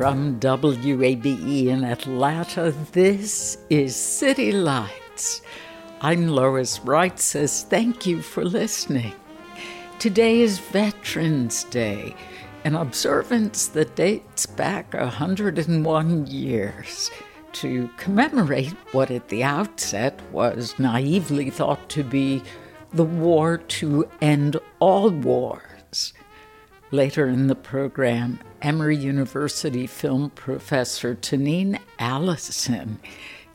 From WABE in Atlanta, this is City Lights. I'm Lois Reitzes thank you for listening. Today is Veterans Day, an observance that dates back 101 years to commemorate what at the outset was naively thought to be the war to end all wars. Later in the program, Emory University film professor Tanine Allison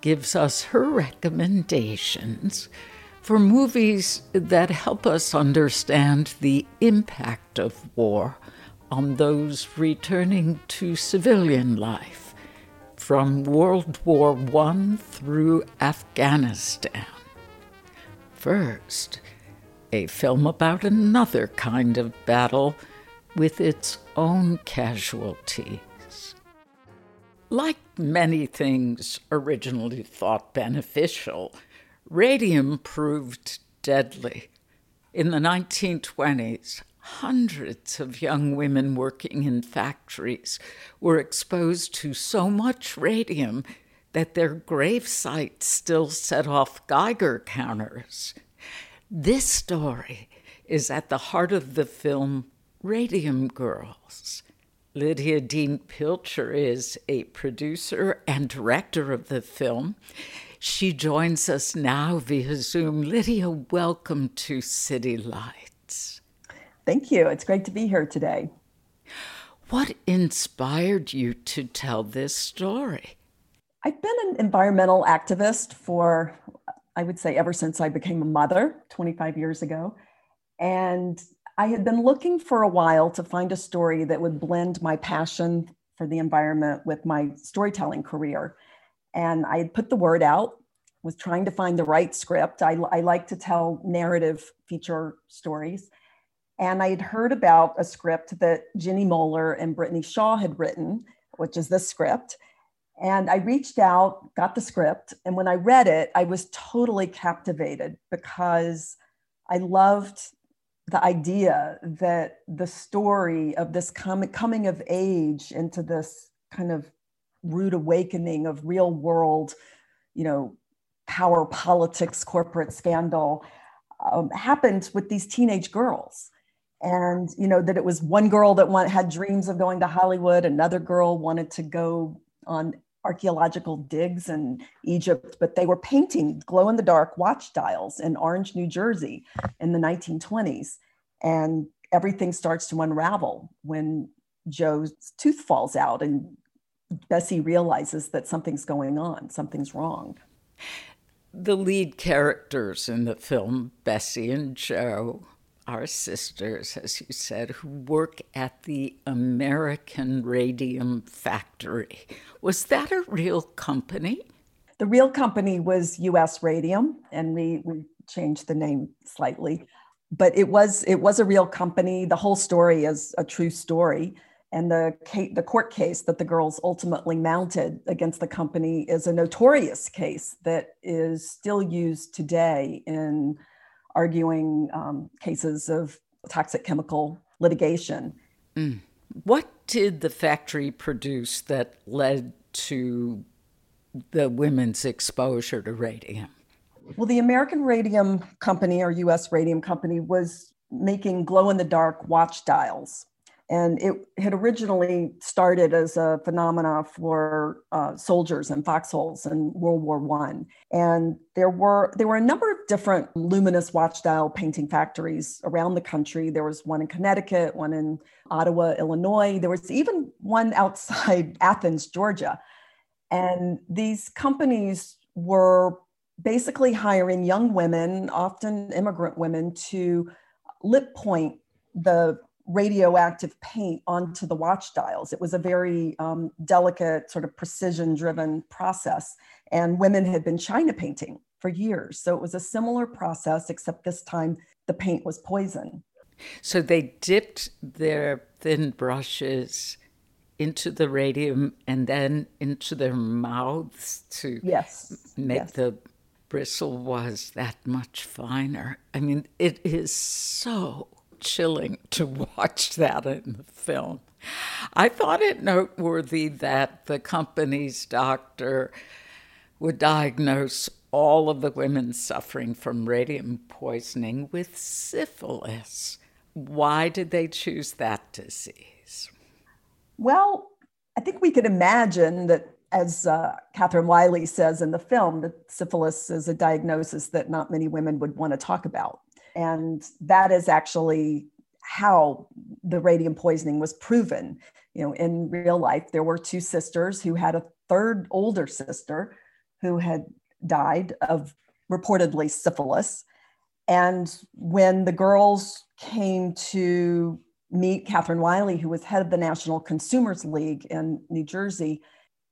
gives us her recommendations for movies that help us understand the impact of war on those returning to civilian life from World War I through Afghanistan. First, a film about another kind of battle with its own casualties. Like many things originally thought beneficial, radium proved deadly. In the 1920s, hundreds of young women working in factories were exposed to so much radium that their grave sites still set off Geiger counters. This story is at the heart of the film Radium Girls. Lydia Dean Pilcher is a producer and director of the film. She joins us now via Zoom. Lydia, welcome to City Lights. Thank you. It's great to be here today. What inspired you to tell this story? I've been an environmental activist for, I would say, ever since I became a mother 25 years ago. And I had been looking for a while to find a story that would blend my passion for the environment with my storytelling career. And I had put the word out, was trying to find the right script. I, I like to tell narrative feature stories. And I had heard about a script that Ginny Mohler and Brittany Shaw had written, which is this script. And I reached out, got the script. And when I read it, I was totally captivated because I loved the idea that the story of this com- coming of age into this kind of rude awakening of real world, you know, power politics, corporate scandal um, happened with these teenage girls. And, you know, that it was one girl that want, had dreams of going to Hollywood, another girl wanted to go on archaeological digs in Egypt, but they were painting glow in the dark watch dials in Orange, New Jersey in the 1920s. And everything starts to unravel when Joe's tooth falls out and Bessie realizes that something's going on, something's wrong. The lead characters in the film, Bessie and Joe, are sisters, as you said, who work at the American Radium Factory. Was that a real company? The real company was US Radium, and we, we changed the name slightly. But it was it was a real company. The whole story is a true story. And the, the court case that the girls ultimately mounted against the company is a notorious case that is still used today in arguing um, cases of toxic chemical litigation. Mm. What did the factory produce that led to the women's exposure to radium? Well, the American Radium Company or US Radium Company was making glow in the dark watch dials. And it had originally started as a phenomena for uh, soldiers and foxholes in World War One. And there were there were a number of different luminous watch dial painting factories around the country. There was one in Connecticut, one in Ottawa, Illinois. There was even one outside Athens, Georgia. And these companies were basically hiring young women, often immigrant women, to lip point the radioactive paint onto the watch dials. It was a very um, delicate, sort of precision driven process. And women had been China painting for years. So it was a similar process, except this time the paint was poison. So they dipped their thin brushes into the radium and then into their mouths to yes. make yes. the bristle was that much finer. I mean, it is so chilling to watch that in the film. I thought it noteworthy that the company's doctor would diagnose all of the women suffering from radium poisoning with syphilis. Why did they choose that disease? Well, I think we could imagine that, as uh, Catherine Wiley says in the film, that syphilis is a diagnosis that not many women would want to talk about. And that is actually how the radium poisoning was proven. You know, in real life, there were two sisters who had a third older sister who had died of reportedly syphilis. And when the girls came to meet Catherine Wiley, who was head of the National Consumers League in New Jersey,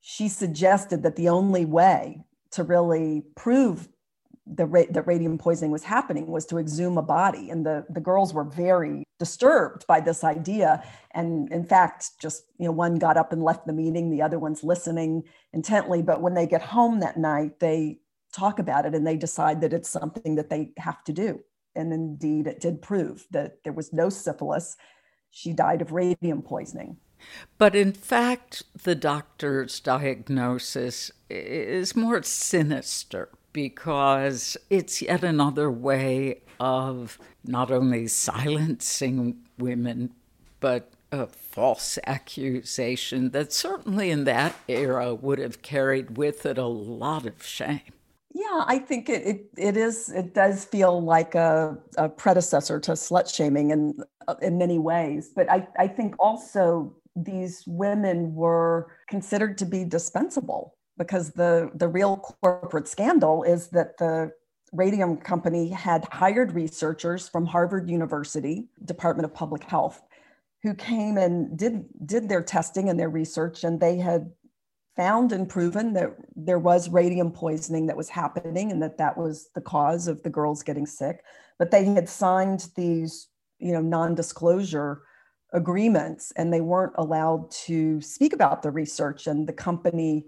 she suggested that the only way to really prove the ra- that radium poisoning was happening was to exhume a body. And the, the girls were very disturbed by this idea. And in fact just you know one got up and left the meeting the other one's listening intently. But when they get home that night they talk about it and they decide that it's something that they have to do. And indeed it did prove that there was no syphilis. She died of radium poisoning. But in fact, the doctor's diagnosis is more sinister because it's yet another way of not only silencing women, but a false accusation that certainly in that era would have carried with it a lot of shame. Yeah, I think it, it, it is, it does feel like a, a predecessor to slut shaming in, in many ways. But I, I think also these women were considered to be dispensable because the, the real corporate scandal is that the radium company had hired researchers from Harvard University, Department of Public Health, who came and did, did their testing and their research, and they had found and proven that there was radium poisoning that was happening and that that was the cause of the girls getting sick. But they had signed these you know non-disclosure agreements and they weren't allowed to speak about the research and the company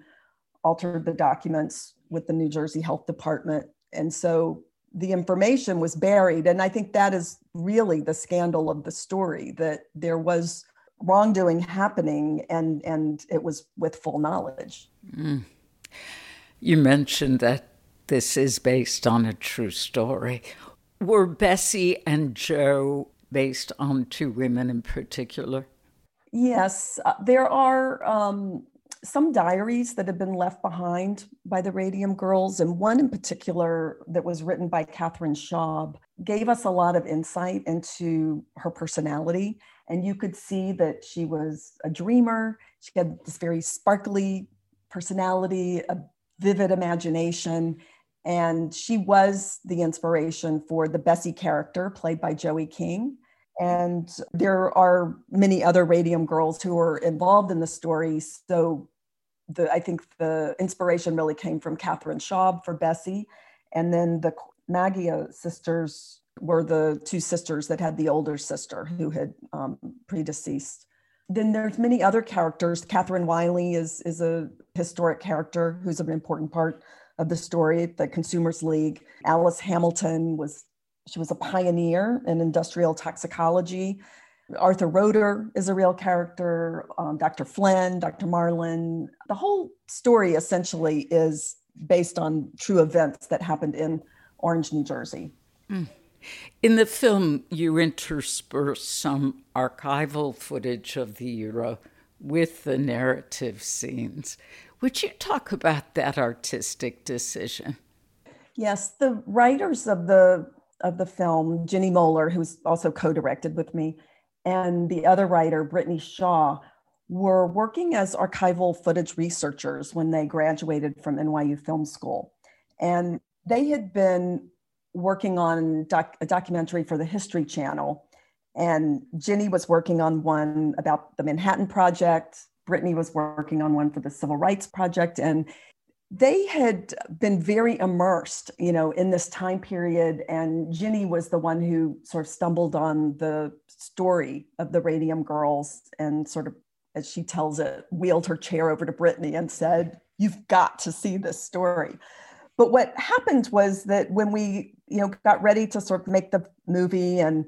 altered the documents with the New Jersey Health Department. And so the information was buried. And i think that is really the scandal of the story that there was wrongdoing happening and and it was with full knowledge. Mm. you mentioned that this is based on a true story. Were bessie and joe based on two women in particular? Yes. Uh, there are um, some diaries that have been left behind by the Radium Girls, and one in particular that was written by Catherine Schaub gave us a lot of insight into her personality. And you could see that she was a dreamer. She had this very sparkly personality, a vivid imagination. And she was the inspiration for the Bessie character played by Joey King. And there are many other Radium girls who were involved in the story. So the, I think the inspiration really came from Catherine Schaub for Bessie. And then the Maggia sisters were the two sisters that had the older sister who had um, predeceased. Then there's many other characters. Catherine Wiley is, is a historic character who's an important part of the story, the Consumers League. Alice Hamilton was, she was a pioneer in industrial toxicology. Arthur Roeder is a real character, um, Dr. Flynn, Dr. Marlin. The whole story essentially is based on true events that happened in Orange, New Jersey. Mm. In the film, you intersperse some archival footage of the era with the narrative scenes. Would you talk about that artistic decision? Yes, the writers of the of the film, Ginny Mohler, who's also co-directed with me, and the other writer, Brittany Shaw, were working as archival footage researchers when they graduated from NYU Film School. And they had been working on doc- a documentary for the History Channel. And Ginny was working on one about the Manhattan Project. Brittany was working on one for the Civil Rights Project. And they had been very immersed, you know, in this time period. And Ginny was the one who sort of stumbled on the story of the Radium Girls and sort of, as she tells it, wheeled her chair over to Brittany and said, You've got to see this story. But what happened was that when we, you know, got ready to sort of make the movie and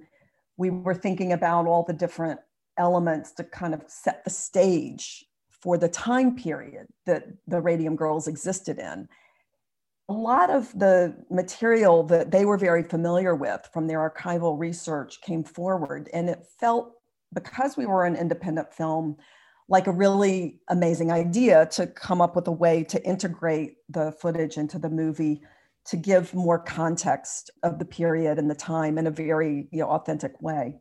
we were thinking about all the different elements to kind of set the stage for the time period that the Radium Girls existed in. A lot of the material that they were very familiar with from their archival research came forward, and it felt because we were an independent film like a really amazing idea to come up with a way to integrate the footage into the movie to give more context of the period and the time in a very you know, authentic way.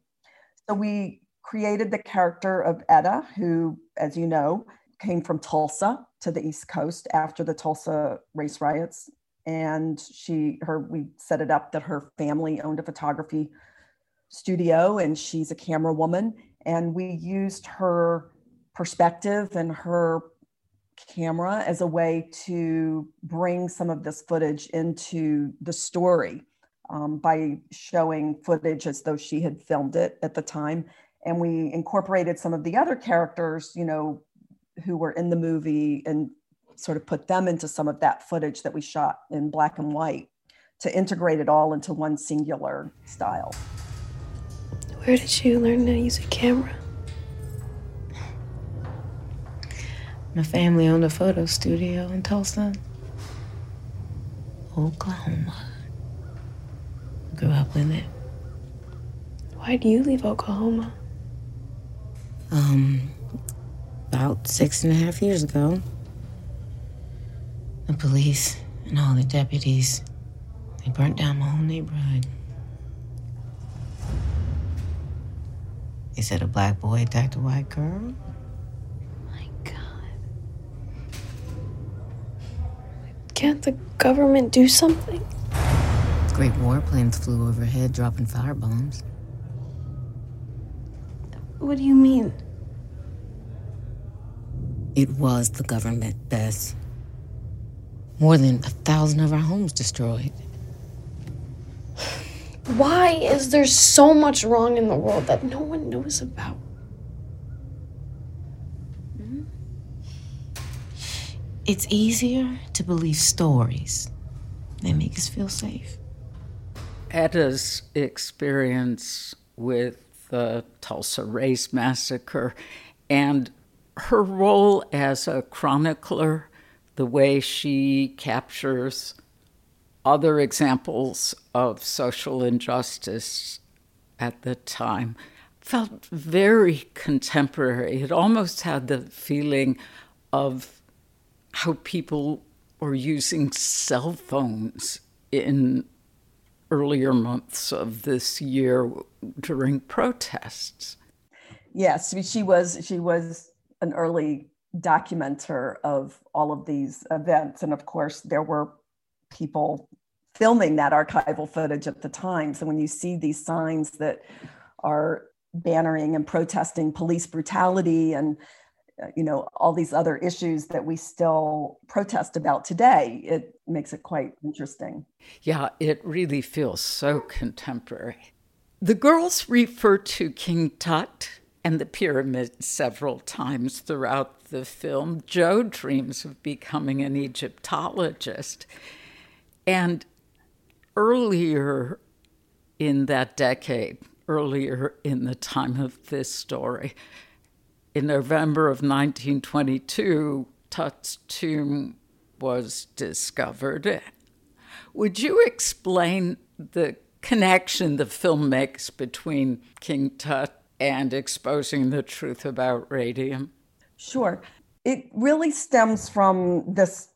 So we created the character of Etta, who, as you know, came from Tulsa to the East Coast after the Tulsa race riots. And she, her, we set it up that her family owned a photography studio and she's a camera woman. And we used her perspective and her camera as a way to bring some of this footage into the story um, by showing footage as though she had filmed it at the time and we incorporated some of the other characters you know who were in the movie and sort of put them into some of that footage that we shot in black and white to integrate it all into one singular style. Where did you learn to use a camera? My family owned a photo studio in Tulsa, Oklahoma. Grew up with it. Why do you leave Oklahoma? Um, about six and a half years ago. The police and all the deputies, they burnt down my whole neighborhood. They said a black boy attacked a white girl. My God. Can't the government do something? Great warplanes flew overhead, dropping firebombs. What do you mean? It was the government, Bess. More than a thousand of our homes destroyed. Why is there so much wrong in the world that no one knows about? Hmm? It's easier to believe stories They make us feel safe. Etta's experience with the Tulsa Race Massacre and her role as a chronicler, the way she captures other examples of social injustice at the time, felt very contemporary. It almost had the feeling of how people were using cell phones in earlier months of this year during protests. Yes, she was she was an early documenter of all of these events. And of course, there were people filming that archival footage at the time. So when you see these signs that are bannering and protesting police brutality and Uh, you know all these other issues that we still protest about today it makes it quite interesting yeah it really feels so contemporary the girls refer to king tut and the pyramid several times throughout the film. Joe dreams of becoming an Egyptologist. And earlier in that decade, earlier in the time of this story, in November of 1922, Tut's tomb was discovered. Would you explain the connection the film makes between King Tut and exposing the truth about radium? Sure. It really stems from this,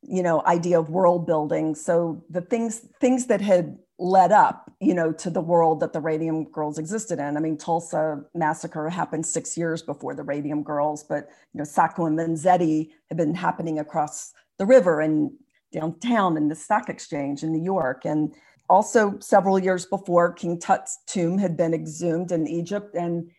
you know, idea of world building. So the things things that had led up, you know, to the world that the Radium Girls existed in. I mean, Tulsa massacre happened six years before the Radium Girls, but you know, Sacco and Vanzetti had been happening across the river and downtown in the stock exchange in New York. And also several years before King Tut's tomb had been exhumed in Egypt and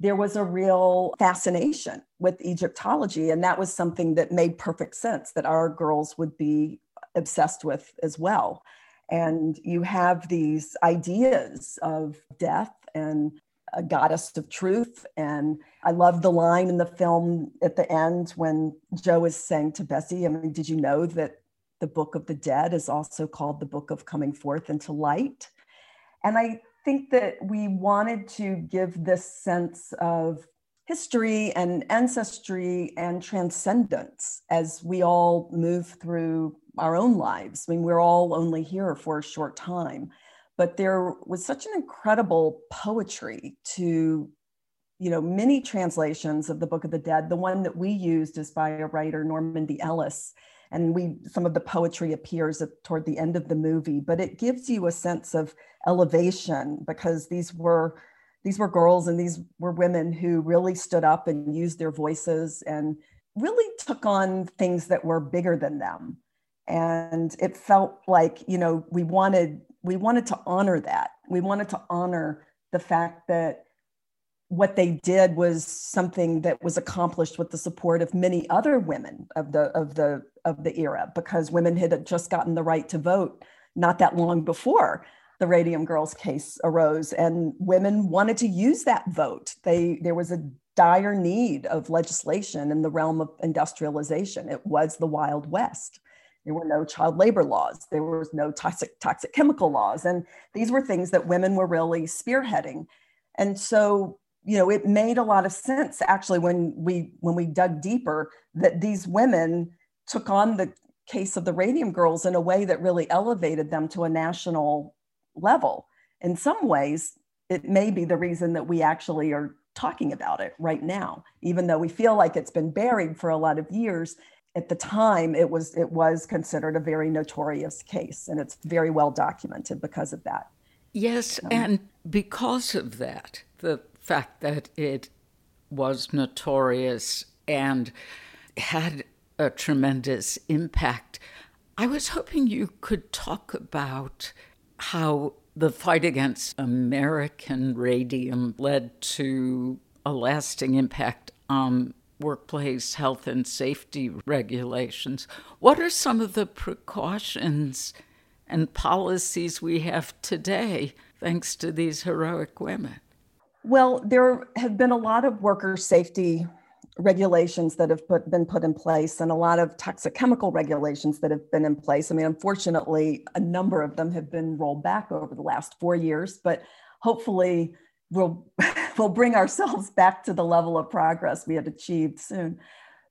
there was a real fascination with Egyptology. And that was something that made perfect sense that our girls would be obsessed with as well. And you have these ideas of death and a goddess of truth. And I love the line in the film at the end when Joe is saying to Bessie, I mean, did you know that the book of the dead is also called the book of coming forth into light? And I think that we wanted to give this sense of history and ancestry and transcendence as we all move through our own lives. I mean, we're all only here for a short time, but there was such an incredible poetry to, you know, many translations of the Book of the Dead. The one that we used is by a writer, Normandi Ellis. And we some of the poetry appears at, toward the end of the movie, but it gives you a sense of elevation because these were these were girls and these were women who really stood up and used their voices and really took on things that were bigger than them and it felt like you know we wanted we wanted to honor that. We wanted to honor the fact that what they did was something that was accomplished with the support of many other women of the of the of the era because women had just gotten the right to vote not that long before the radium girls case arose and women wanted to use that vote. They there was a dire need of legislation in the realm of industrialization. It was the wild west there were no child labor laws. There was no toxic, toxic chemical laws. And these were things that women were really spearheading. And so, you know, it made a lot of sense actually when we when we dug deeper that these women took on the case of the radium girls in a way that really elevated them to a national level. In some ways, it may be the reason that we actually are talking about it right now, even though we feel like it's been buried for a lot of years at the time it was it was considered a very notorious case and it's very well documented because of that. Yes um, and because of that the fact that it was notorious and had a tremendous impact i was hoping you could talk about how the fight against american radium led to a lasting impact on workplace health and safety regulations. What are some of the precautions and policies we have today thanks to these heroic women? Well, there have been a lot of worker safety regulations that have put, been put in place and a lot of toxic chemical regulations that have been in place. I mean, unfortunately, a number of them have been rolled back over the last four years, but hopefully we'll we'll bring ourselves back to the level of progress we had achieved soon.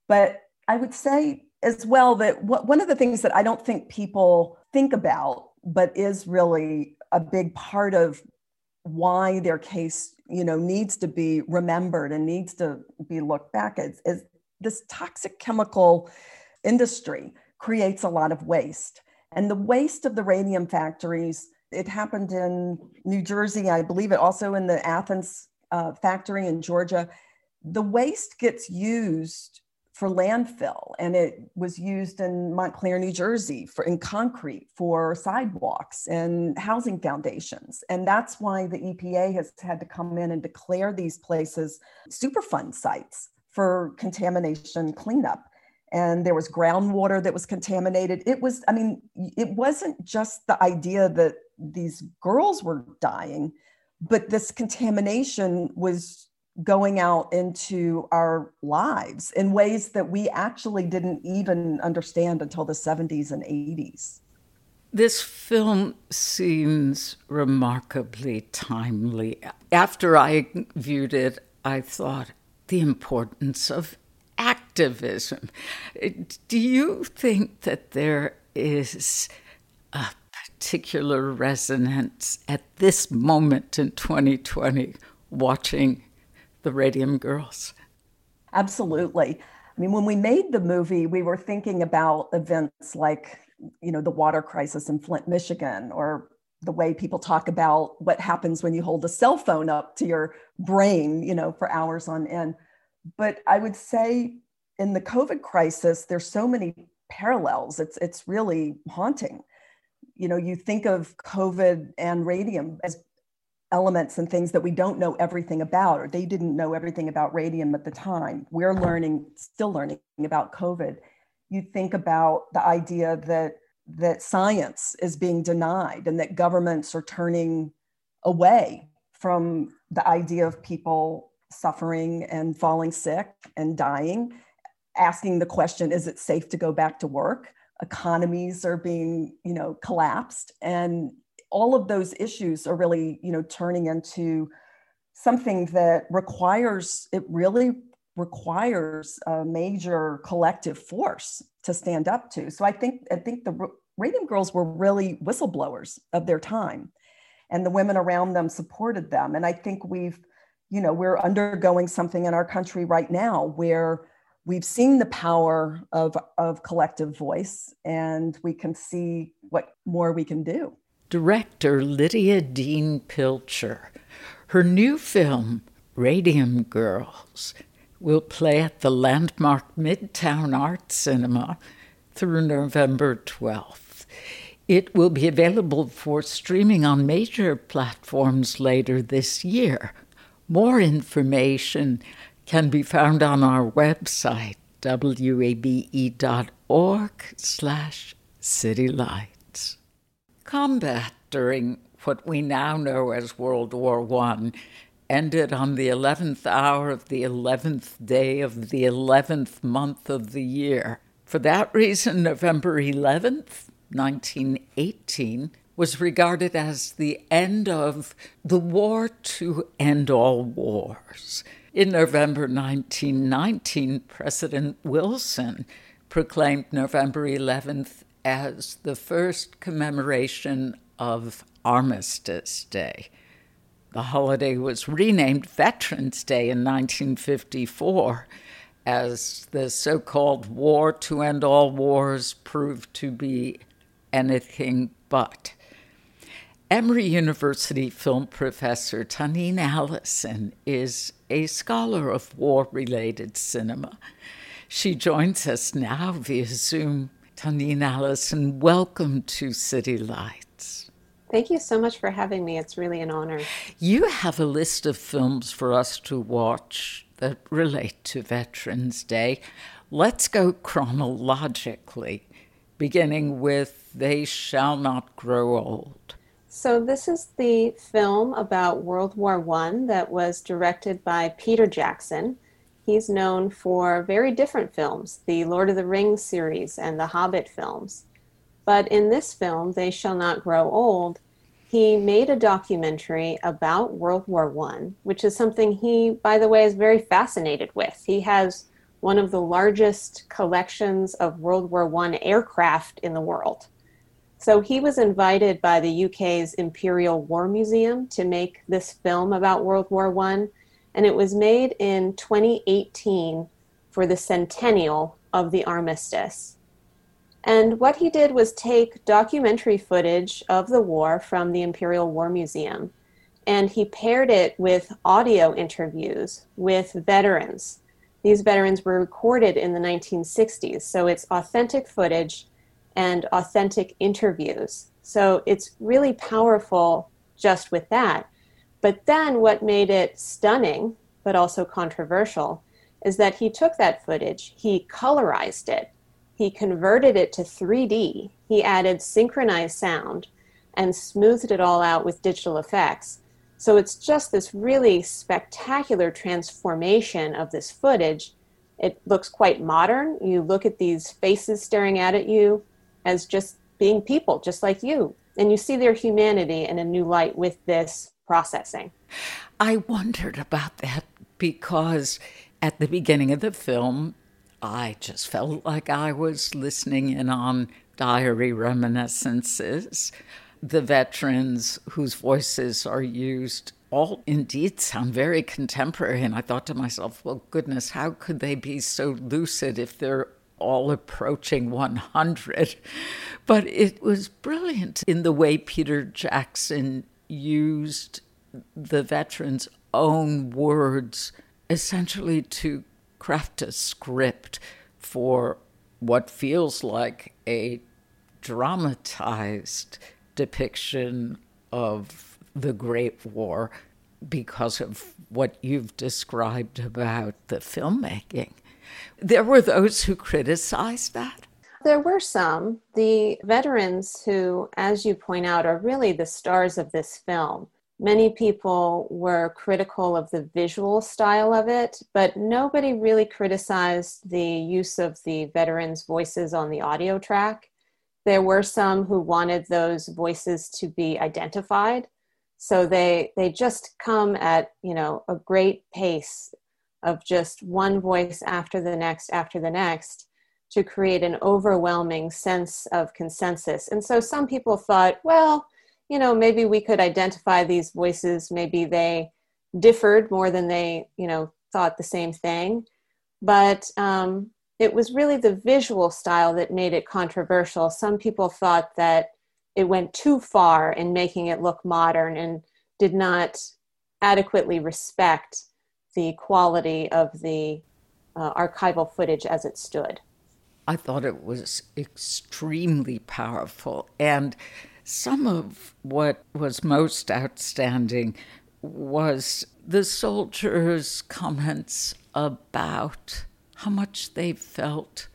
But I would say as well that one of the things that I don't think people think about, but is really a big part of why their case, you know, needs to be remembered and needs to be looked back at, is this toxic chemical industry creates a lot of waste. And the waste of the radium factories it happened in New Jersey, I believe it also in the Athens uh, factory in Georgia. The waste gets used for landfill and it was used in Montclair, New Jersey for in concrete for sidewalks and housing foundations. And that's why the EPA has had to come in and declare these places Superfund sites for contamination cleanup and there was groundwater that was contaminated. It was, I mean, it wasn't just the idea that these girls were dying, but this contamination was going out into our lives in ways that we actually didn't even understand until the 70s and 80s. This film seems remarkably timely. After I viewed it, I thought the importance of activism. Do you think that there is a particular resonance at this moment in 2020 watching the Radium Girls? Absolutely. I mean, when we made the movie, we were thinking about events like, you know, the water crisis in Flint, Michigan, or the way people talk about what happens when you hold a cell phone up to your brain, you know, for hours on end. But I would say in the COVID crisis, there's so many parallels. It's it's really haunting. You know, you think of COVID and radium as elements and things that we don't know everything about, or they didn't know everything about radium at the time. We're learning, still learning about COVID. You think about the idea that that science is being denied and that governments are turning away from the idea of people suffering and falling sick and dying, asking the question, is it safe to go back to work? Economies are being, you know, collapsed. And all of those issues are really, you know, turning into something that requires, it really requires a major collective force to stand up to. So I think I think the Radium Girls were really whistleblowers of their time, and the women around them supported them. And I think we've, you know, we're undergoing something in our country right now where we've seen the power of of collective voice, and we can see what more we can do director Lydia Dean Pilcher. Her new film, Radium Girls, will play at the landmark Midtown Art Cinema through November 12th. It will be available for streaming on major platforms later this year. More information can be found on our website, wabe.org slash citylight. Combat during what we now know as World War I ended on the 11th hour of the 11th day of the 11th month of the year. For that reason, November 11th, 1918, was regarded as the end of the war to end all wars. In November 1919, President Wilson proclaimed November 11th as the first commemoration of Armistice Day. The holiday was renamed Veterans Day in 1954 as the so called War to End All Wars proved to be anything but. Emory University film professor Tanine Allison is a scholar of war related cinema. She joins us now via Zoom Tanine Allison, welcome to City Lights. Thank you so much for having me. It's really an honor. You have a list of films for us to watch that relate to Veterans Day. Let's go chronologically, beginning with They Shall Not Grow Old. So, this is the film about World War I that was directed by Peter Jackson he's known for very different films, the Lord of the Rings series and the Hobbit films. But in this film, They Shall Not Grow Old, he made a documentary about World War I, which is something he, by the way, is very fascinated with. He has one of the largest collections of World War I aircraft in the world. So he was invited by the UK's Imperial War Museum to make this film about World War I and it was made in 2018 for the centennial of the armistice. And what he did was take documentary footage of the war from the Imperial War Museum and he paired it with audio interviews with veterans. These veterans were recorded in the 1960s, so it's authentic footage and authentic interviews. So it's really powerful just with that. But then what made it stunning, but also controversial, is that he took that footage, he colorized it, he converted it to 3D, he added synchronized sound, and smoothed it all out with digital effects. So it's just this really spectacular transformation of this footage. It looks quite modern. You look at these faces staring out at you as just being people, just like you. And you see their humanity in a new light with this processing. I wondered about that because at the beginning of the film, I just felt like I was listening in on diary reminiscences. The veterans whose voices are used all indeed sound very contemporary. And I thought to myself, well, goodness, how could they be so lucid if they're all approaching 100? But it was brilliant in the way Peter Jackson used the veterans' own words essentially to craft a script for what feels like a dramatized depiction of the Great War because of what you've described about the filmmaking. There were those who criticized that. There were some. The veterans who, as you point out, are really the stars of this film. Many people were critical of the visual style of it, but nobody really criticized the use of the veterans' voices on the audio track. There were some who wanted those voices to be identified. So they they just come at, you know, a great pace of just one voice after the next after the next to create an overwhelming sense of consensus. And so some people thought, well, you know, maybe we could identify these voices. Maybe they differed more than they, you know, thought the same thing. But um, it was really the visual style that made it controversial. Some people thought that it went too far in making it look modern and did not adequately respect the quality of the uh, archival footage as it stood. I thought it was extremely powerful. And some of what was most outstanding was the soldiers' comments about how much they felt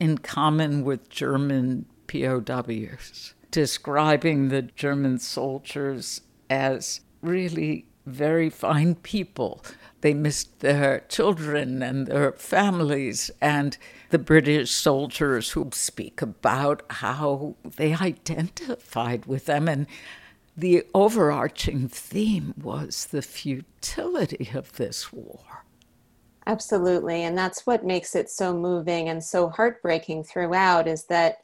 in common with German POWs, describing the German soldiers as really very fine people they missed their children and their families, and the British soldiers who speak about how they identified with them. And the overarching theme was the futility of this war. Absolutely. And that's what makes it so moving and so heartbreaking throughout is that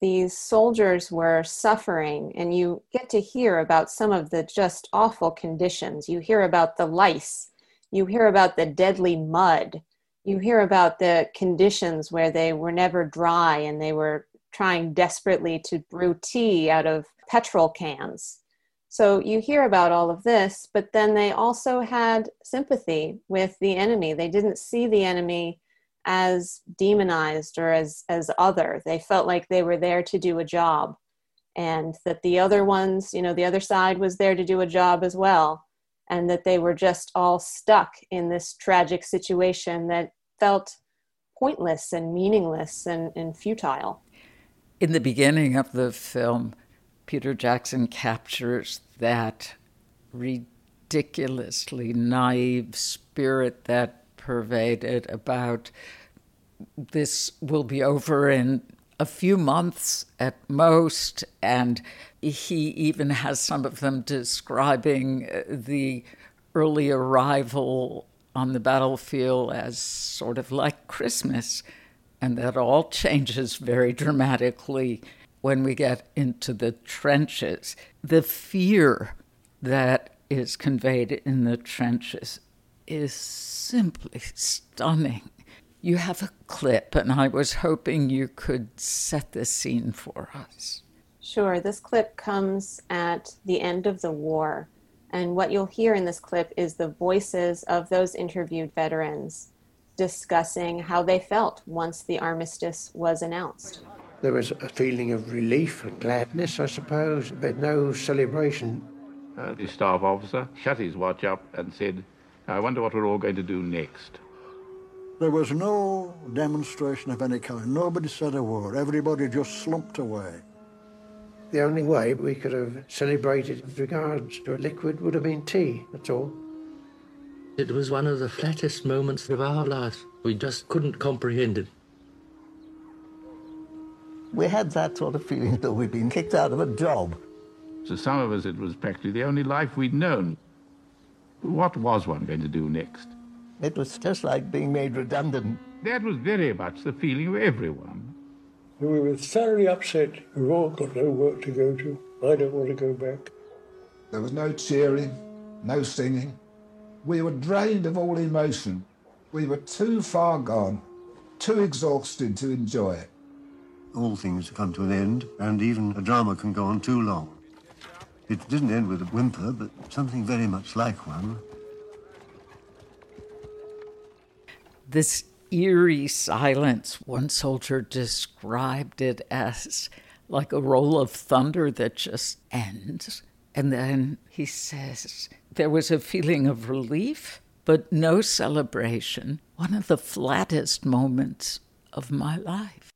these soldiers were suffering, and you get to hear about some of the just awful conditions. You hear about the lice you hear about the deadly mud. You hear about the conditions where they were never dry and they were trying desperately to brew tea out of petrol cans. So you hear about all of this but then they also had sympathy with the enemy. They didn't see the enemy as demonized or as as other. They felt like they were there to do a job and that the other ones you know the other side was there to do a job as well and that they were just all stuck in this tragic situation that felt pointless and meaningless and, and futile. In the beginning of the film, Peter Jackson captures that ridiculously naive spirit that pervaded about this will be over in a few months at most, and he even has some of them describing uh, the early arrival on the battlefield as sort of like Christmas. And that all changes very dramatically when we get into the trenches. The fear that is conveyed in the trenches is simply stunning. You have a clip, and I was hoping you could set the scene for us. Sure. This clip comes at the end of the war. And what you'll hear in this clip is the voices of those interviewed veterans discussing how they felt once the armistice was announced. There was a feeling of relief and gladness, I suppose, but no celebration. Uh, the staff officer shut his watch up and said, I wonder what we're all going to do next. There was no demonstration of any kind. Nobody said a word. Everybody just slumped away. The only way we could have celebrated with regards to a liquid would have been tea, that's all. It was one of the flattest moments of our lives. We just couldn't comprehend it. We had that sort of feeling that we'd been kicked out of a job. To some of us, it was practically the only life we'd known. What was one going to do next? It was just like being made redundant. That was very much the feeling of everyone. And we were thoroughly upset. We've all got no work to go to. I don't want to go back. There was no cheering, no singing. We were drained of all emotion. We were too far gone, too exhausted to enjoy it. All things come to an end, and even a drama can go on too long. It didn't end with a whimper, but something very much like one. This eerie silence, one soldier described it as like a roll of thunder that just ends. And then he says, there was a feeling of relief, but no celebration. One of the flattest moments of my life.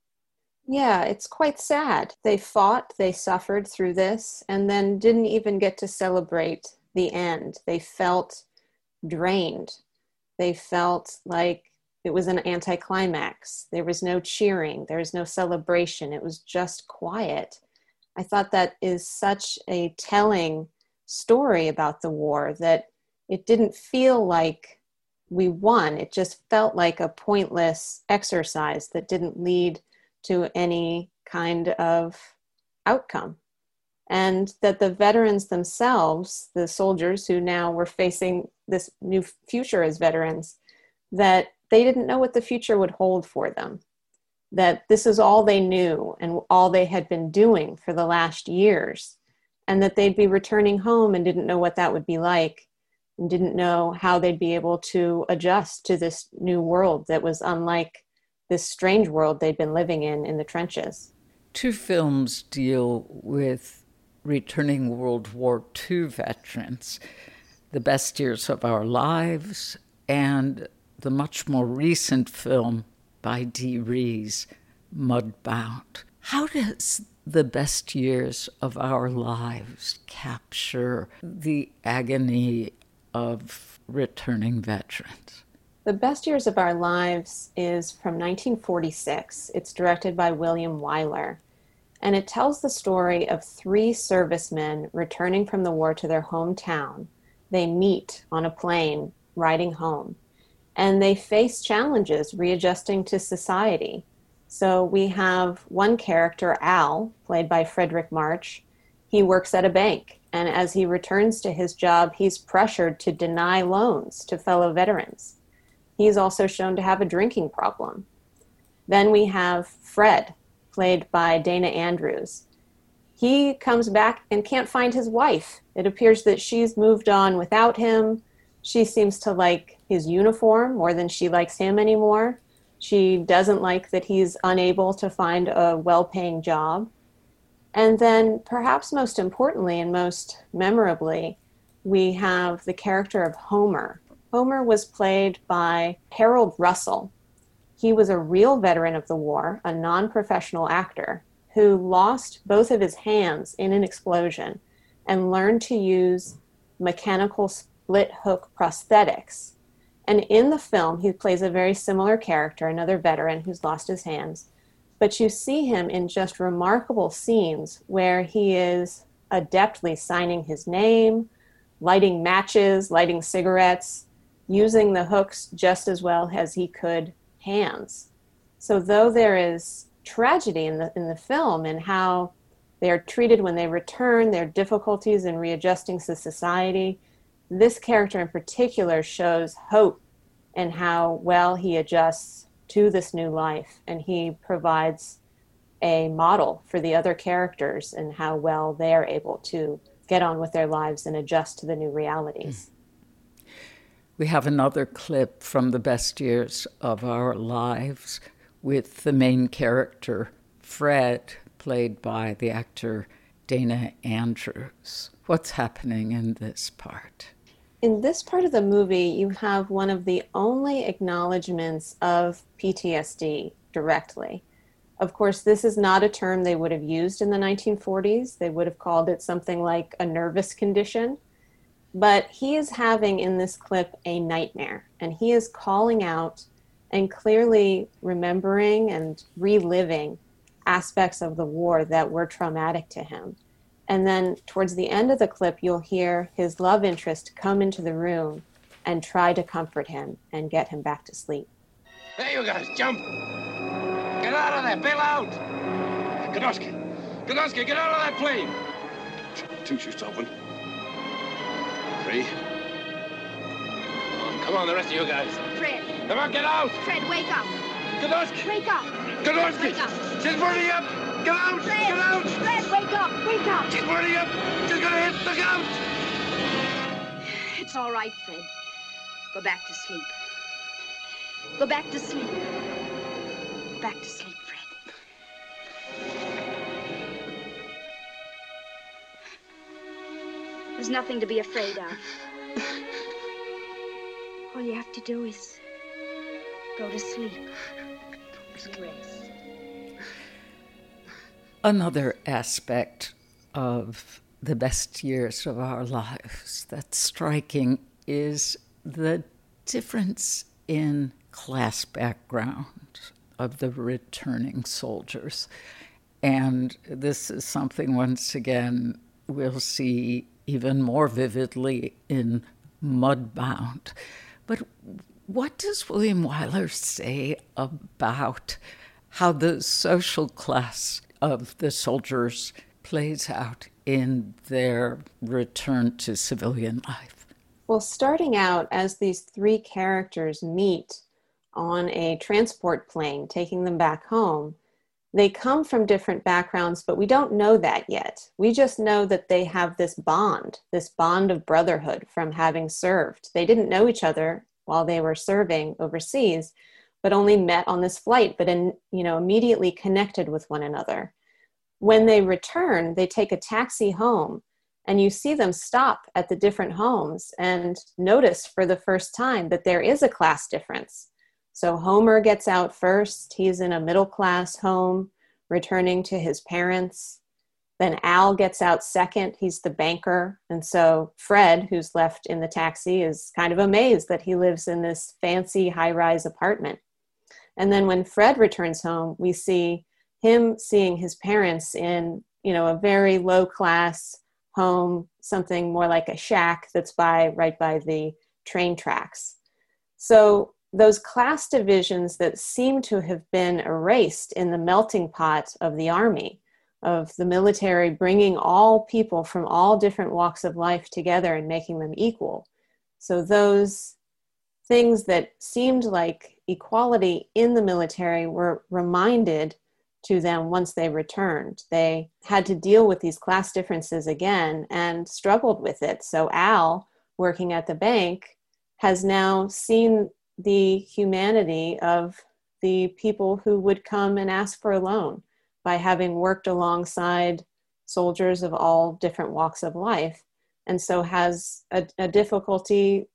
Yeah, it's quite sad. They fought, they suffered through this, and then didn't even get to celebrate the end. They felt drained. They felt like it was an anticlimax. There was no cheering, there was no celebration. It was just quiet. I thought that is such a telling story about the war that it didn't feel like we won. It just felt like a pointless exercise that didn't lead to any kind of outcome. And that the veterans themselves, the soldiers who now were facing this new future as veterans, that they didn't know what the future would hold for them. That this is all they knew and all they had been doing for the last years. And that they'd be returning home and didn't know what that would be like and didn't know how they'd be able to adjust to this new world that was unlike this strange world they'd been living in in the trenches. Two films deal with returning World War II veterans The Best Years of Our Lives and the much more recent film by Dee Rees, Mudbound. How does the best years of our lives capture the agony of returning veterans? The Best Years of Our Lives is from 1946. It's directed by William Wyler. And it tells the story of three servicemen returning from the war to their hometown. They meet on a plane riding home. And they face challenges readjusting to society. So we have one character, Al, played by Fredric March. He works at a bank. And as he returns to his job, he's pressured to deny loans to fellow veterans He's also shown to have a drinking problem. Then we have Fred, played by Dana Andrews. He comes back and can't find his wife. It appears that she's moved on without him. She seems to like his uniform more than she likes him anymore. She doesn't like that he's unable to find a well paying job. And then, perhaps most importantly and most memorably, we have the character of Homer, Homer was played by Harold Russell. He was a real veteran of the war, a non professional actor who lost both of his hands in an explosion and learned to use mechanical split hook prosthetics. And in the film, he plays a very similar character, another veteran who's lost his hands. But you see him in just remarkable scenes where he is adeptly signing his name, lighting matches, lighting cigarettes, using the hooks just as well as he could hands. So though there is tragedy in the in the film and how they are treated when they return, their difficulties in readjusting to society, this character in particular shows hope and how well he adjusts to this new life and he provides a model for the other characters and how well they're able to get on with their lives and adjust to the new realities. Mm. We have another clip from the best years of our lives with the main character, Fred, played by the actor Dana Andrews. What's happening in this part? In this part of the movie, you have one of the only acknowledgments of PTSD directly. Of course, this is not a term they would have used in the 1940s. They would have called it something like a nervous condition but he is having in this clip a nightmare, and he is calling out and clearly remembering and reliving aspects of the war that were traumatic to him. And then towards the end of the clip, you'll hear his love interest come into the room and try to comfort him and get him back to sleep. Hey, you guys, jump! Get out of there, bail out! Godowski! Godowski, get out of that plane! Two chutes open. Three. Come on, come on, the rest of you guys. Fred. Come on, get out! Fred, wake up. Godowski! Wake up. Godowski! Wake up. She's burning up! Get out! Fred. Get out! Fred, wake up. Wake up. She's burning up! She's gonna hit the out! It's all right, Fred. Go back to sleep. Go back to sleep. Go back to sleep, Fred. There's nothing to be afraid of. All you have to do is go to sleep. Rest. Another aspect of the best years of our lives that's striking is the difference in class background of the returning soldiers. And this is something, once again, we'll see even more vividly in Mudbound. But what does William Wyler say about how the social class of the soldiers plays out in their return to civilian life? Well, starting out as these three characters meet on a transport plane, taking them back home, they come from different backgrounds, but we don't know that yet. We just know that they have this bond, this bond of brotherhood from having served. They didn't know each other while they were serving overseas, but only met on this flight, but in, you know, immediately connected with one another. When they return, they take a taxi home and you see them stop at the different homes and notice for the first time that there is a class difference. So Homer gets out first. He's in a middle class home, returning to his parents. Then Al gets out second. He's the banker. And so Fred, who's left in the taxi, is kind of amazed that he lives in this fancy high rise apartment. And then when Fred returns home, we see him seeing his parents in, you know, a very low class home, something more like a shack that's by right by the train tracks. So those class divisions that seem to have been erased in the melting pot of the army, of the military bringing all people from all different walks of life together and making them equal. So those things that seemed like equality in the military were reminded to them once they returned. They had to deal with these class differences again and struggled with it. So Al, working at the bank, has now seen the humanity of the people who would come and ask for a loan by having worked alongside soldiers of all different walks of life and so has a, a difficulty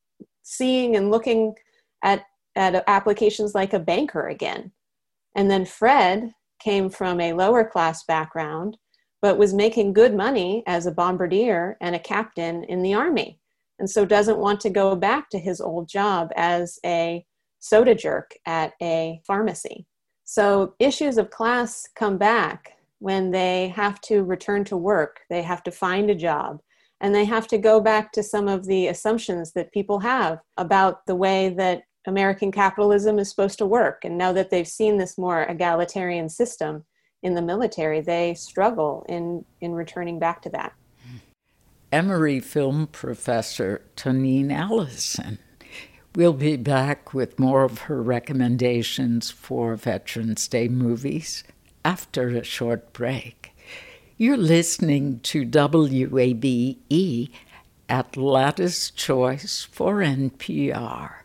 seeing and looking at, at applications like a banker again and then fred came from a lower class background but was making good money as a bombardier and a captain in the army and so doesn't want to go back to his old job as a soda jerk at a pharmacy. So issues of class come back when they have to return to work, they have to find a job, and they have to go back to some of the assumptions that people have about the way that American capitalism is supposed to work. And now that they've seen this more egalitarian system in the military, they struggle in, in returning back to that. Emory film professor Tanine Allison. We'll be back with more of her recommendations for Veterans Day movies after a short break. You're listening to WABE Atlanta's Choice for NPR.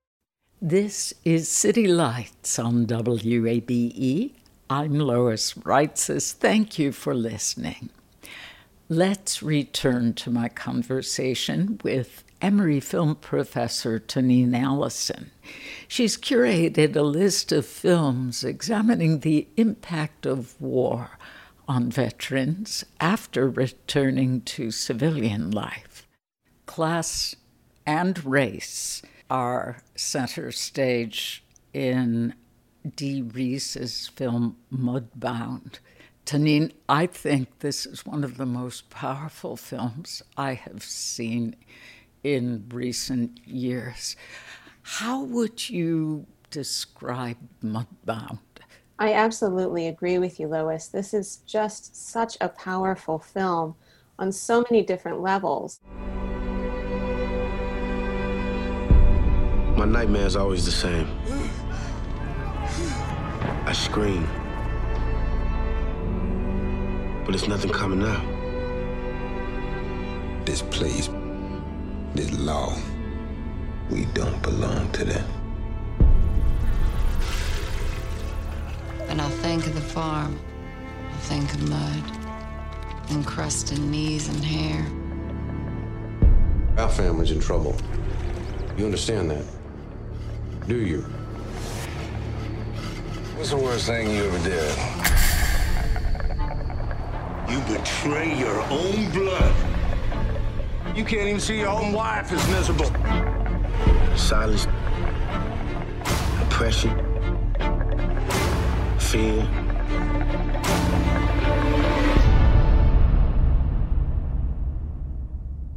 This is City Lights on WABE. I'm Lois Reitzes. Thank you for listening. Let's return to my conversation with Emory film professor Tanine Allison. She's curated a list of films examining the impact of war on veterans after returning to civilian life. Class and race are center stage in Dee Rees's film Mudbound. Tanine, I think this is one of the most powerful films I have seen in recent years. How would you describe Mudbound? I absolutely agree with you, Lois. This is just such a powerful film on so many different levels. My nightmare is always the same. I scream, but it's nothing coming out. This place, this law, we don't belong to them. And I'll think of the farm. I'll think of mud, and encrusted knees and hair. Our family's in trouble. You understand that? Do you? What's the worst thing you ever did? You betray your own blood. You can't even see your own wife is miserable. Silence, oppression, fear.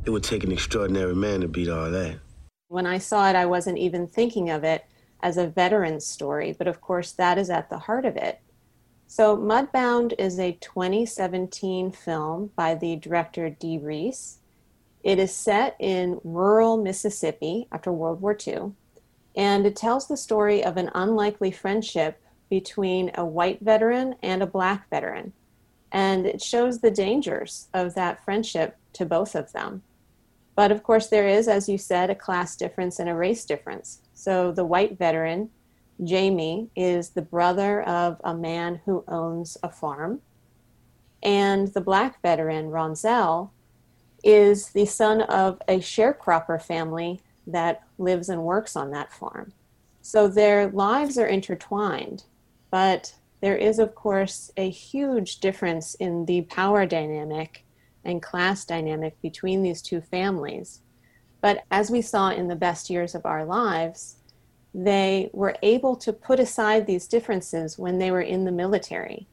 It would take an extraordinary man to beat all that. When I saw it, I wasn't even thinking of it as a veteran's story, but of course, that is at the heart of it. So, Mudbound is a 2017 film by the director Dee Rees. It is set in rural Mississippi after World War II, and it tells the story of an unlikely friendship between a white veteran and a black veteran. And it shows the dangers of that friendship to both of them. But of course, there is, as you said, a class difference and a race difference. So the white veteran, Jamie, is the brother of a man who owns a farm. And the black veteran, Ronsel, is the son of a sharecropper family that lives and works on that farm. So their lives are intertwined, but there is, of course, a huge difference in the power dynamic and class dynamic between these two families. But as we saw in the best years of our lives, they were able to put aside these differences when they were in the military.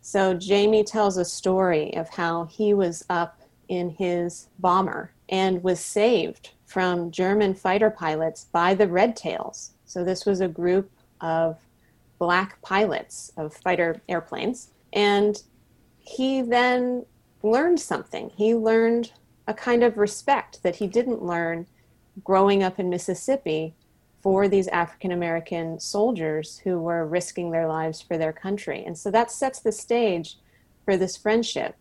So Jamie tells a story of how he was up in his bomber and was saved from German fighter pilots by the Red Tails. So this was a group of black pilots of fighter airplanes. And he then learned something. He learned a kind of respect that he didn't learn growing up in Mississippi for these African American soldiers who were risking their lives for their country. And so that sets the stage for this friendship.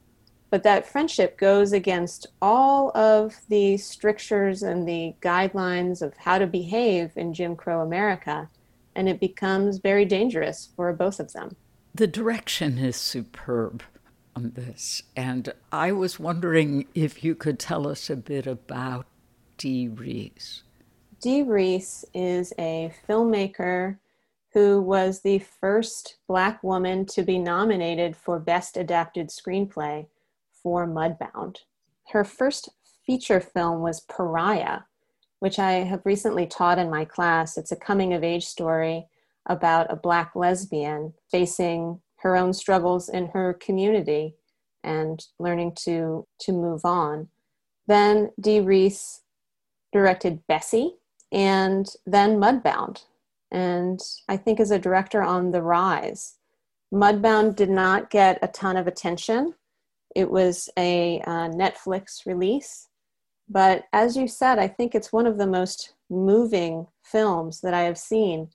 But that friendship goes against all of the strictures and the guidelines of how to behave in Jim Crow America. And it becomes very dangerous for both of them. The direction is superb on this. And I was wondering if you could tell us a bit about Dee Rees. Dee Rees is a filmmaker who was the first Black woman to be nominated for Best Adapted Screenplay for Mudbound. Her first feature film was Pariah, which I have recently taught in my class. It's a coming of age story about a Black lesbian facing her own struggles in her community and learning to to move on. Then Dee Rees directed Bessie and then Mudbound. And I think as a director on the rise, Mudbound did not get a ton of attention. It was a uh, Netflix release. But as you said, I think it's one of the most moving films that I have seen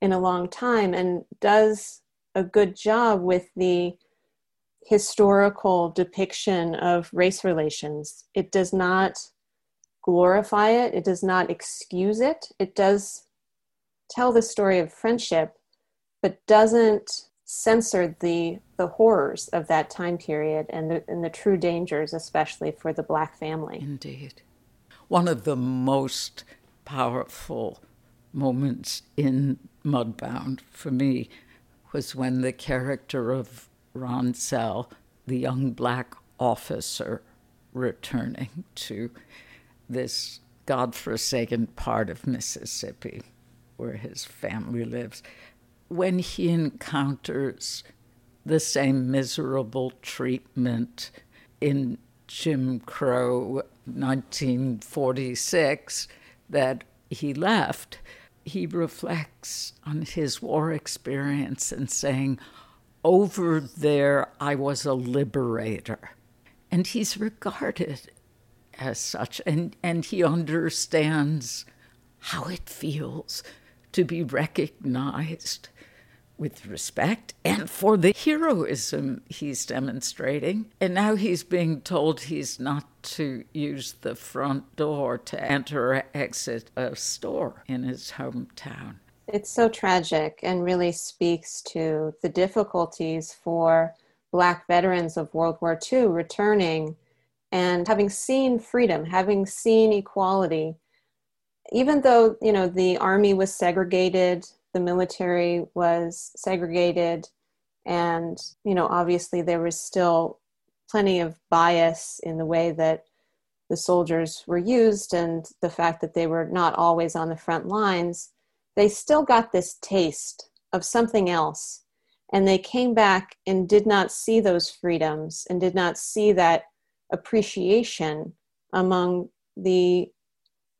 in a long time and does a good job with the historical depiction of race relations. It does not glorify it, it does not excuse it. It does tell the story of friendship, but doesn't censor the the horrors of that time period and the, and the true dangers, especially for the black family. Indeed. One of the most powerful moments in Mudbound for me was when the character of Ronsel, the young black officer returning to this godforsaken part of Mississippi where his family lives, when he encounters the same miserable treatment in Jim Crow 1946 that he left, he reflects on his war experience and saying, Over there, I was a liberator. And he's regarded as such, and, and he understands how it feels to be recognized with respect and for the heroism he's demonstrating. And now he's being told he's not to use the front door to enter or exit a store in his hometown. It's so tragic and really speaks to the difficulties for Black veterans of World War II returning and having seen freedom, having seen equality. Even though, you know, the army was segregated the military was segregated and you know obviously there was still plenty of bias in the way that the soldiers were used and the fact that they were not always on the front lines they still got this taste of something else. And they came back and did not see those freedoms and did not see that appreciation among the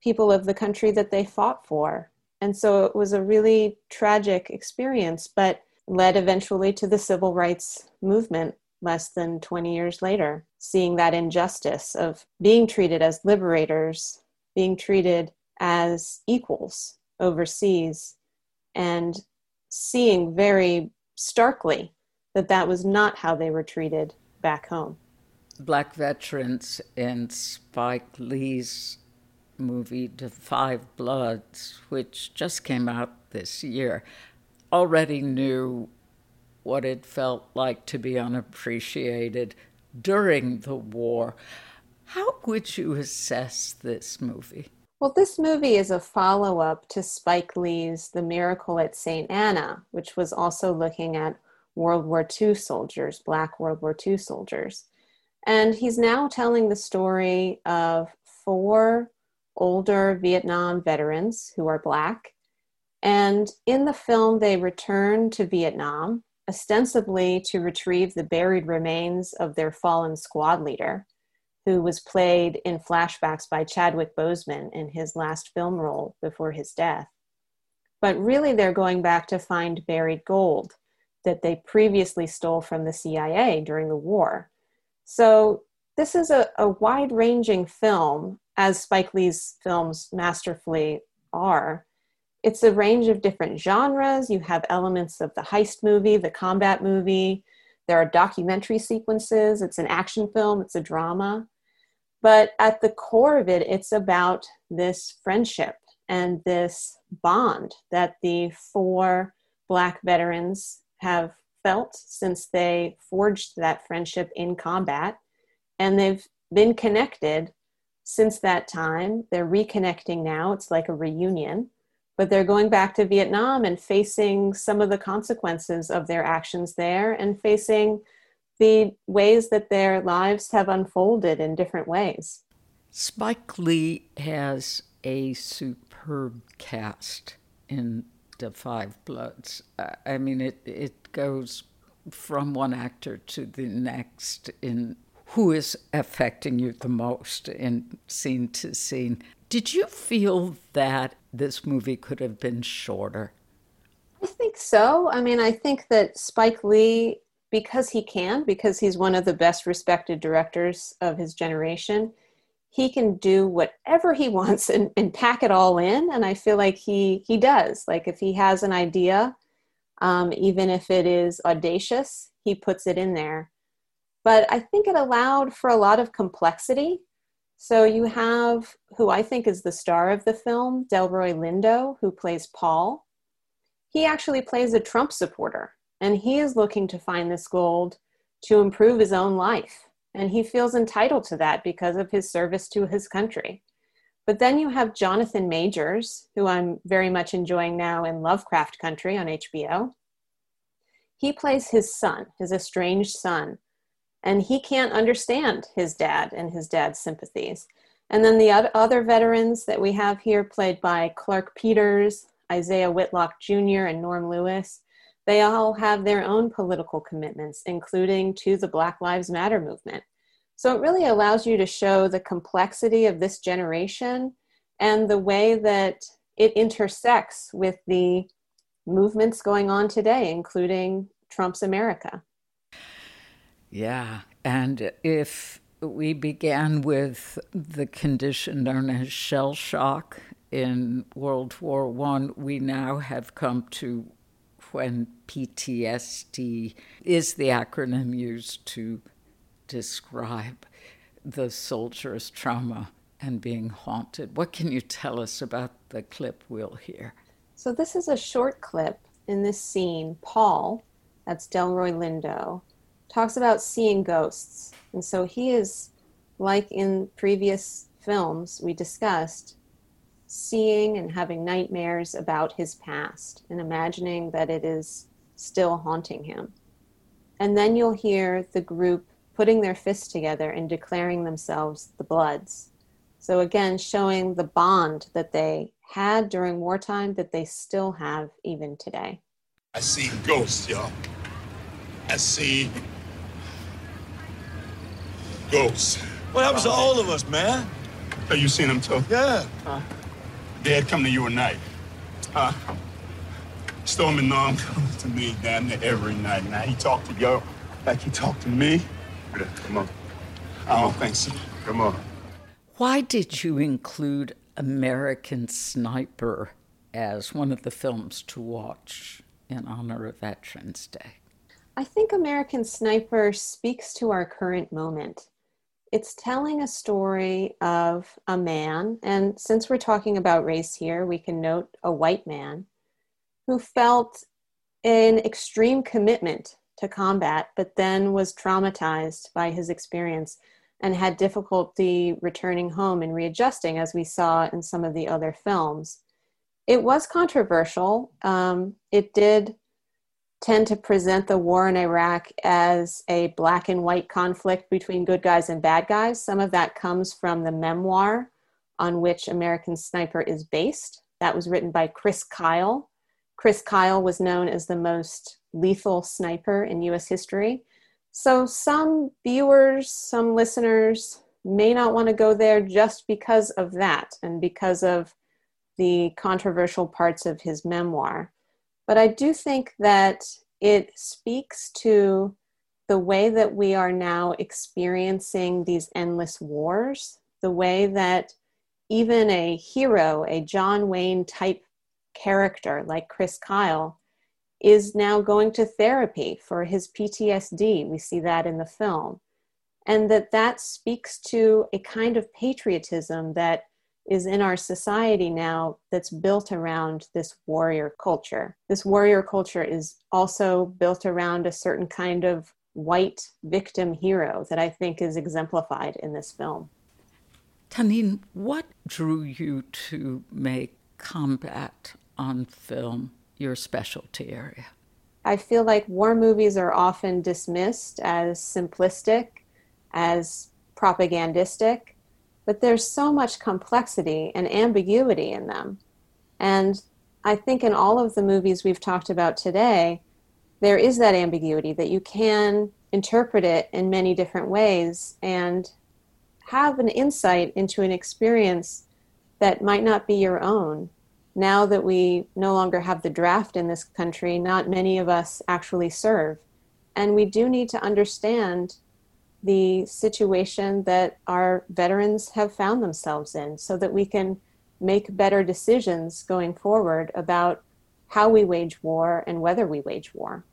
people of the country that they fought for and so it was a really tragic experience, but led eventually to the civil rights movement less than 20 years later, seeing that injustice of being treated as liberators, being treated as equals overseas, and seeing very starkly that that was not how they were treated back home. Black veterans and Spike Lee's movie, *Da 5 Bloods, which just came out this year, already knew what it felt like to be unappreciated during the war. How would you assess this movie? Well, this movie is a follow up to Spike Lee's The Miracle at St. Anna, which was also looking at World War II soldiers, Black World War II soldiers. And he's now telling the story of four older Vietnam veterans who are Black. And in the film, they return to Vietnam, ostensibly to retrieve the buried remains of their fallen squad leader, who was played in flashbacks by Chadwick Boseman in his last film role before his death. But really, they're going back to find buried gold that they previously stole from the CIA during the war. So, this is a, a wide ranging film as Spike Lee's films masterfully are, it's a range of different genres. You have elements of the heist movie, the combat movie. There are documentary sequences. It's an action film, it's a drama. But at the core of it, it's about this friendship and this bond that the four Black veterans have felt since they forged that friendship in combat. And they've been connected since that time. They're reconnecting now. It's like a reunion, but they're going back to Vietnam and facing some of the consequences of their actions there and facing the ways that their lives have unfolded in different ways. Spike Lee has a superb cast in The 5 Bloods. I mean, it, it goes from one actor to the next in who is affecting you the most in scene to scene. Did you feel that this movie could have been shorter? I think so. I mean, I think that Spike Lee, because he can, because he's one of the best respected directors of his generation, he can do whatever he wants and, and pack it all in. And I feel like he he does. Like if he has an idea, um, even if it is audacious, he puts it in there. But I think it allowed for a lot of complexity. So you have who I think is the star of the film, Delroy Lindo, who plays Paul. He actually plays a Trump supporter, and he is looking to find this gold to improve his own life. And he feels entitled to that because of his service to his country. But then you have Jonathan Majors, who I'm very much enjoying now in Lovecraft Country on HBO. He plays his son, his estranged son, and he can't understand his dad and his dad's sympathies. And then the other veterans that we have here, played by Clarke Peters, Isaiah Whitlock Jr., and Norm Lewis, they all have their own political commitments, including to the Black Lives Matter movement. So it really allows you to show the complexity of this generation and the way that it intersects with the movements going on today, including Trump's America. Yeah, and if we began with the condition known as shell shock in World War One, we now have come to when PTSD is the acronym used to describe the soldier's trauma and being haunted. What can you tell us about the clip we'll hear? So, this is a short clip in this scene. Paul, that's Delroy Lindo, talks about seeing ghosts. And so he is, like in previous films we discussed, seeing and having nightmares about his past and imagining that it is still haunting him. And then you'll hear the group putting their fists together and declaring themselves the Bloods. So, again, showing the bond that they had during wartime that they still have even today. I see ghosts, y'all. I see ghosts. What happens to all of us, man? Have you seen them too? Yeah. Huh? Dad come to you at night. Huh? Stormin' Norm come to me damn near every night. Now he talked to you like he talked to me. Come on. I don't think so. Come on. Why did you include American Sniper as one of the films to watch in honor of Veterans Day? I think American Sniper speaks to our current moment. It's telling a story of a man, and since we're talking about race here, we can note a white man who felt an extreme commitment to combat, but then was traumatized by his experience and had difficulty returning home and readjusting, as we saw in some of the other films. It was controversial. Um, it did tend to present the war in Iraq as a black and white conflict between good guys and bad guys. Some of that comes from the memoir on which American Sniper is based. That was written by Chris Kyle. Chris Kyle was known as the most lethal sniper in US history. So some viewers, some listeners may not want to go there just because of that and because of the controversial parts of his memoir. But I do think that it speaks to the way that we are now experiencing these endless wars, the way that even a hero, a John Wayne type character like Chris Kyle, is now going to therapy for his PTSD. We see that in the film. And that that speaks to a kind of patriotism that is in our society now that's built around this warrior culture. This warrior culture is also built around a certain kind of white victim hero that I think is exemplified in this film. Tanine, what drew you to make combat on film your specialty area? I feel like war movies are often dismissed as simplistic, as propagandistic, but there's so much complexity and ambiguity in them. And I think in all of the movies we've talked about today, there is that ambiguity that you can interpret it in many different ways and have an insight into an experience that might not be your own. Now that we no longer have the draft in this country, not many of us actually serve. And we do need to understand the situation that our veterans have found themselves in so that we can make better decisions going forward about how we wage war and whether we wage war.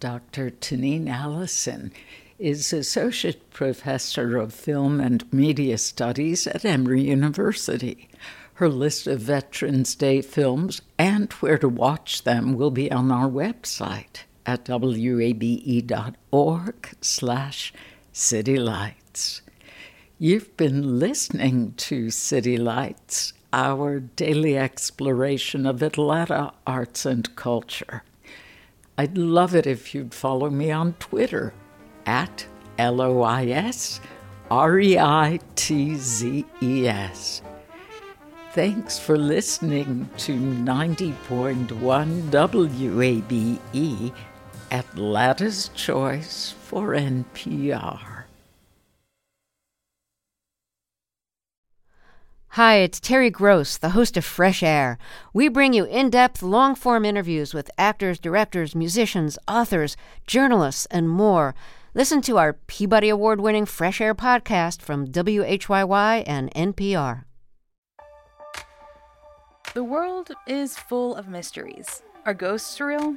Dr. Tanine Allison, is Associate Professor of Film and Media Studies at Emory University. Her list of Veterans Day films and where to watch them will be on our website at wabe.org slash citylights. You've been listening to City Lights, our daily exploration of Atlanta arts and culture. I'd love it if you'd follow me on Twitter at L O I S R E I T Z E S. Thanks for listening to 90.1 WABE, Atlanta's Choice for NPR. Hi, it's Terry Gross, the host of Fresh Air. We bring you in depth, long form interviews with actors, directors, musicians, authors, journalists, and more. Listen to our Peabody Award winning Fresh Air podcast from WHYY and NPR. The world is full of mysteries. Are ghosts real?